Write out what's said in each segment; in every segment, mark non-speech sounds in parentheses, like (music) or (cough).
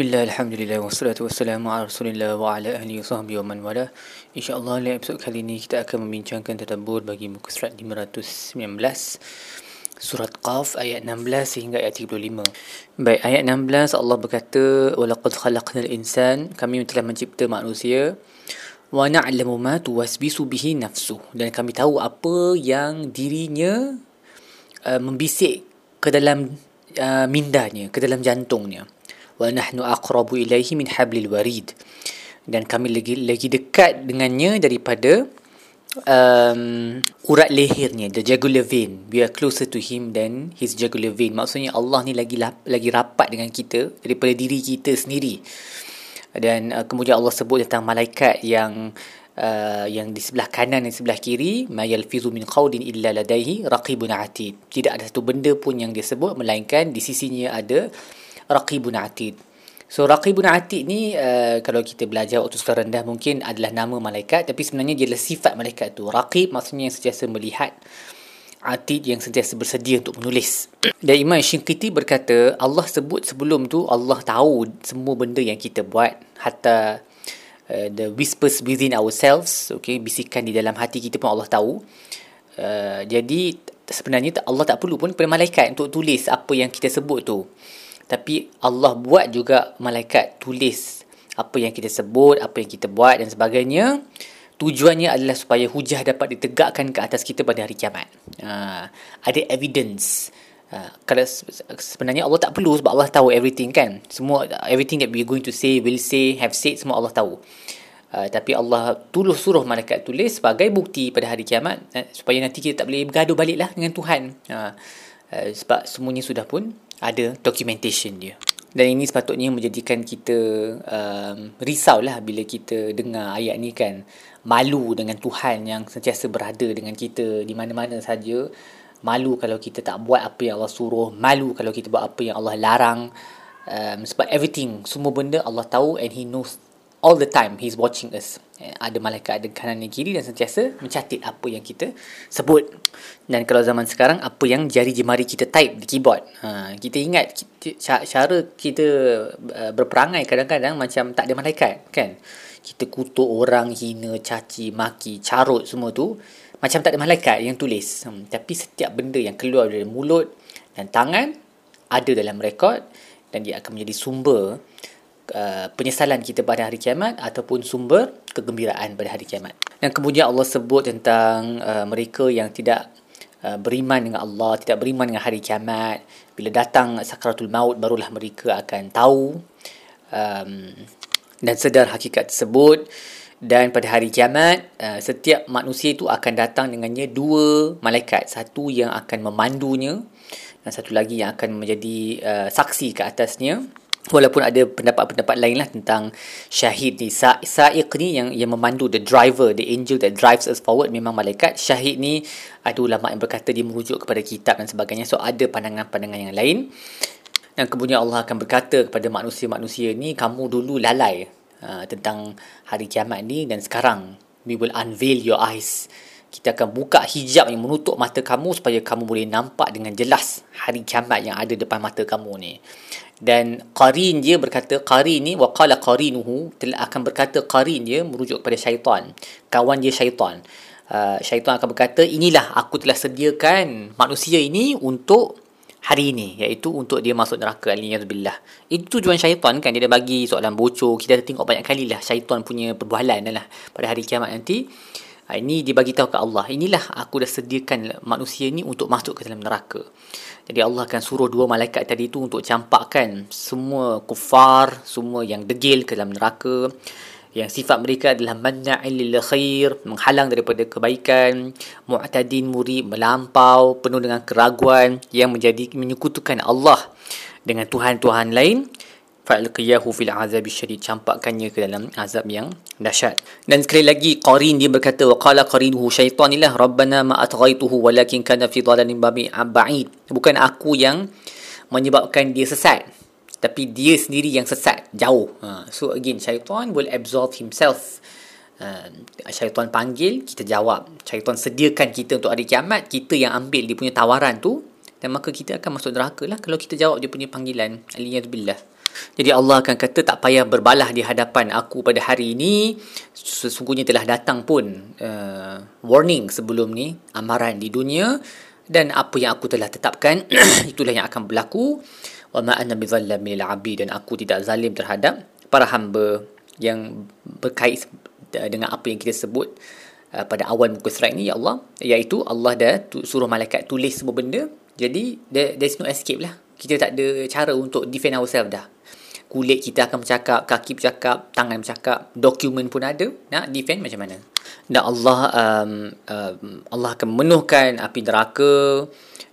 Bismillah, Alhamdulillah, wassalatu wassalamu ala rasulillah wa ala ahli sahbihi wa man wala. InsyaAllah dalam episod kali ini kita akan membincangkan tadabur bagi muka surat 519 Surat Qaf ayat 16 sehingga ayat 35 Baik, ayat 16 Allah berkata Walaqad khalaqnal insan Kami telah mencipta manusia. Wa na'lamu ma tuwasbisu bihi nafsu Dan kami tahu apa yang dirinya uh, Membisik ke dalam uh, mindanya, ke dalam jantungnya wa nahnu aqrabu ilaihi min hablil warid. Dan kami lagi lagi dekat dengannya daripada um, urat lehernya the jugular vein. We are closer to him than his jugular vein. Maksudnya Allah ni lagi lagi rapat dengan kita daripada diri kita sendiri. Dan uh, kemudian Allah sebut tentang malaikat yang uh, yang di sebelah kanan dan sebelah kiri ma yalfizu min qawlin illa ladaihi raqibun atid tidak ada satu benda pun yang dia sebut melainkan di sisinya ada Raqibun Atid. So Raqibun Atid ni uh, kalau kita belajar waktu sekolah rendah mungkin adalah nama malaikat tapi sebenarnya dia adalah sifat malaikat tu. Raqib maksudnya yang sentiasa melihat. Atid yang sentiasa bersedia untuk menulis. (clears throat) Dan Imam Shinqiti berkata Allah sebut sebelum tu Allah tahu semua benda yang kita buat hatta uh, the whispers within ourselves okay bisikan di dalam hati kita pun Allah tahu. Uh, jadi sebenarnya Allah tak perlu pun kepada malaikat untuk tulis apa yang kita sebut tu tapi Allah buat juga malaikat tulis apa yang kita sebut, apa yang kita buat dan sebagainya. Tujuannya adalah supaya hujah dapat ditegakkan ke atas kita pada hari kiamat. Ha, ada evidence. Ha, kalau sebenarnya Allah tak perlu sebab Allah tahu everything kan. Semua everything that we going to say, will say, have said semua Allah tahu. Uh, tapi Allah tulis suruh malaikat tulis sebagai bukti pada hari kiamat uh, supaya nanti kita tak boleh bergaduh baliklah dengan Tuhan. Uh, uh, sebab semuanya sudah pun ada documentation dia. Dan ini sepatutnya menjadikan kita um, risau lah bila kita dengar ayat ni kan. Malu dengan Tuhan yang sentiasa berada dengan kita di mana-mana saja. Malu kalau kita tak buat apa yang Allah suruh. Malu kalau kita buat apa yang Allah larang. Um, sebab everything, semua benda Allah tahu and He knows all the time he's watching us. Eh, ada malaikat ada kanan dan kiri dan sentiasa mencatat apa yang kita sebut. Dan kalau zaman sekarang apa yang jari jemari kita type di keyboard. Ha, kita ingat kita, cara kita uh, berperangai kadang-kadang macam tak ada malaikat kan. Kita kutuk orang, hina, caci, maki, carut semua tu macam tak ada malaikat yang tulis. Hmm, tapi setiap benda yang keluar dari mulut dan tangan ada dalam rekod dan dia akan menjadi sumber Uh, penyesalan kita pada hari kiamat ataupun sumber kegembiraan pada hari kiamat. Dan kemudian Allah sebut tentang uh, mereka yang tidak uh, beriman dengan Allah, tidak beriman dengan hari kiamat. Bila datang sakratul maut barulah mereka akan tahu um, dan sedar hakikat tersebut. Dan pada hari kiamat, uh, setiap manusia itu akan datang dengannya dua malaikat. Satu yang akan memandunya dan satu lagi yang akan menjadi uh, saksi ke atasnya. Walaupun ada pendapat-pendapat lain lah tentang syahid ni. Sa Sa'iq ni yang yang memandu, the driver, the angel that drives us forward memang malaikat. Syahid ni ada ulama yang berkata dia merujuk kepada kitab dan sebagainya. So ada pandangan-pandangan yang lain. Dan kemudian Allah akan berkata kepada manusia-manusia ni, kamu dulu lalai uh, tentang hari kiamat ni dan sekarang we will unveil your eyes. Kita akan buka hijab yang menutup mata kamu supaya kamu boleh nampak dengan jelas hari kiamat yang ada depan mata kamu ni dan qarin dia berkata qarin ni waqala qarinuhu telah akan berkata qarin dia merujuk kepada syaitan kawan dia syaitan. Uh, syaitan akan berkata inilah aku telah sediakan manusia ini untuk hari ini iaitu untuk dia masuk neraka. Aliyazbillah itu tujuan syaitan kan? Dia dah bagi soalan bocor kita dah tengok banyak kali lah syaitan punya perbualan lah pada hari kiamat nanti ini dia bagi tahu ke Allah. Inilah aku dah sediakan manusia ini untuk masuk ke dalam neraka. Jadi Allah akan suruh dua malaikat tadi itu untuk campakkan semua kufar, semua yang degil ke dalam neraka. Yang sifat mereka adalah manna'il lil khair, menghalang daripada kebaikan, mu'tadin muri, melampau, penuh dengan keraguan yang menjadi menyekutukan Allah dengan tuhan-tuhan lain fa'alqiyahu fil azab syadid. Campakkannya ke dalam azab yang dahsyat. Dan sekali lagi qarin dia berkata wa qala qarinuhu syaitanilah rabbana ma atghaituhu walakin kana fi dhalalin ba'id. Bukan aku yang menyebabkan dia sesat tapi dia sendiri yang sesat jauh. Ha. so again syaitan will absorb himself. Uh, syaitan panggil kita jawab. Syaitan sediakan kita untuk hari kiamat kita yang ambil dia punya tawaran tu dan maka kita akan masuk neraka lah kalau kita jawab dia punya panggilan. Aliyah billah Jadi Allah akan kata tak payah berbalah di hadapan aku pada hari ini. Sesungguhnya telah datang pun uh, warning sebelum ni, amaran di dunia. Dan apa yang aku telah tetapkan (clears throat) itulah yang akan berlaku. Wa ma ana bizallamin lil abid. Dan aku tidak zalim terhadap para hamba yang berkait dengan apa yang kita sebut uh, pada awal muka surat ni ya Allah. Iaitu Allah dah suruh malaikat tulis semua benda. Jadi there, there's no escape lah. Kita tak ada cara untuk defend ourselves dah kulit kita akan bercakap kaki bercakap tangan bercakap dokumen pun ada. Nak defend macam mana? Dan Allah um, um, Allah akan memenuhkan api neraka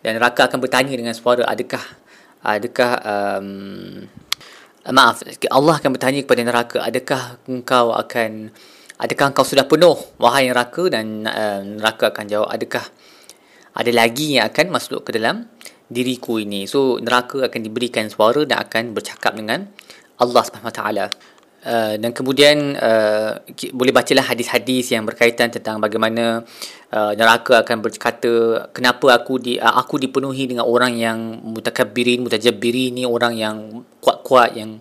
dan neraka akan bertanya dengan suara adakah adakah um, maaf Allah akan bertanya kepada neraka adakah engkau akan adakah engkau sudah penuh wahai neraka? Dan uh, neraka akan jawab adakah ada lagi yang akan masuk ke dalam diriku ini? So neraka akan diberikan suara dan akan bercakap dengan Allah Subhanahu taala. Uh, dan kemudian uh, boleh bacalah hadis-hadis yang berkaitan tentang bagaimana uh, neraka akan berkata kenapa aku di uh, aku dipenuhi dengan orang yang mutakabbirin mutajabbirin ni orang yang kuat-kuat yang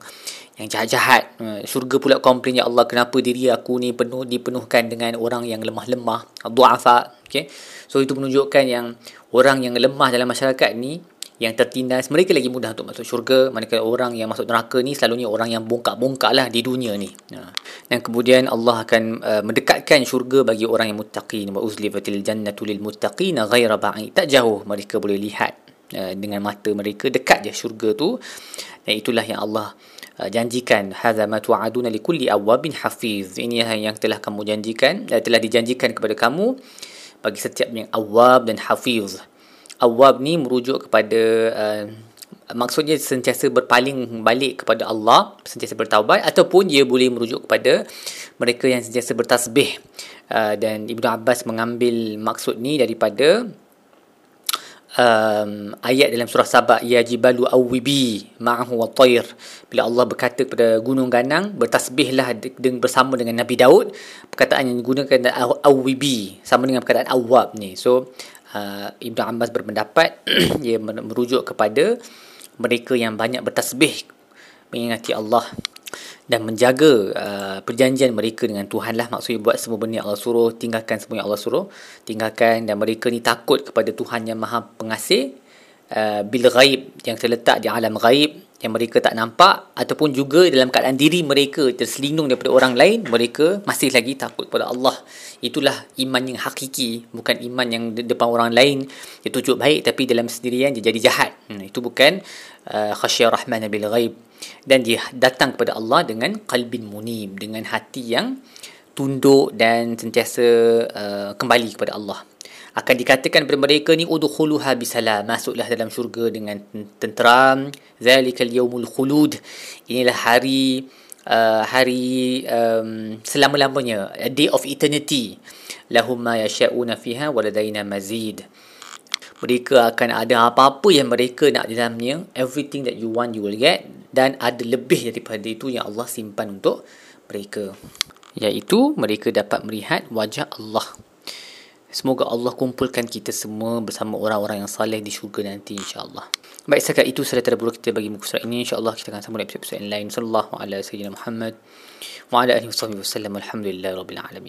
yang jahat-jahat. Uh, syurga pula komplain ya Allah kenapa diri aku ni penuh dipenuhkan dengan orang yang lemah-lemah duafa. Okey so itu menunjukkan yang orang yang lemah dalam masyarakat ni yang tertindas. Mereka lagi mudah untuk masuk syurga. Manakala orang yang masuk neraka ni selalunya orang yang bongkak-bongkak lah di dunia ni. Uh, dan kemudian Allah akan uh, mendekatkan syurga bagi orang yang muttaqin. Wa uzlifatil jannatu lil muttaqin ghaira ba'id. Tak jauh mereka boleh lihat uh, dengan mata mereka dekat je syurga tu. Dan itulah yang Allah Uh, janjikan. Hadza ma tu'aduna likulli awabin hafiz. Ini yang telah kamu janjikan uh, telah dijanjikan kepada kamu bagi setiap yang awab dan hafiz awab ni merujuk kepada uh, maksudnya sentiasa berpaling balik kepada Allah sentiasa bertaubat ataupun dia boleh merujuk kepada mereka yang sentiasa bertasbih. Uh, dan Ibnu Abbas mengambil maksud ni daripada um, ayat dalam surah Sabah ya jibalu awwibi ma'ahu wa tayr. Bila Allah berkata kepada gunung ganang bertasbihlah dengan bersama dengan Nabi Daud. Perkataan yang digunakan awwibi sama dengan perkataan awwab ni. So uh, Ibnu Abbas berpendapat (clears throat) ia merujuk kepada mereka yang banyak bertasbih mengingati Allah dan menjaga uh, perjanjian mereka dengan Tuhan lah. Maksudnya buat semua benda yang Allah suruh tinggalkan semua yang Allah suruh tinggalkan dan mereka ni takut kepada Tuhan yang maha pengasih uh, bil ghaib yang terletak di alam ghaib yang mereka tak nampak ataupun juga dalam keadaan diri mereka terselindung daripada orang lain mereka masih lagi takut kepada Allah. Itulah iman yang hakiki bukan iman yang depan orang lain. Dia tunjuk baik tapi dalam sendirian dia jadi jahat. Hmm, itu bukan uh, khasyah rahman bil ghaib. Dan dia datang kepada Allah dengan qalbin munib dengan hati yang tunduk dan sentiasa uh, kembali kepada Allah akan dikatakan kepada mereka ni udkhuluha bisalam. Masuklah dalam syurga dengan tenteram zalikal yaumul khulud. Inilah hari uh, hari um, selama-lamanya. A day of eternity. Lahum ma yasha'una fiha waladaina mazid. Mereka akan ada apa-apa yang mereka nak di dalamnya. Everything that you want you will get. Dan ada lebih daripada itu yang Allah simpan untuk mereka. Iaitu mereka dapat melihat wajah Allah Semoga Allah kumpulkan kita semua bersama orang-orang yang saleh di syurga nanti insya-Allah. Baik setakat itu sudah terburuk kita bagi muka surat ini insya-Allah kita akan sambung episod-episod lain. Sallallahu alaihi wasallam Muhammad wa ala alihi wasallam. Alhamdulillahirabbil alamin.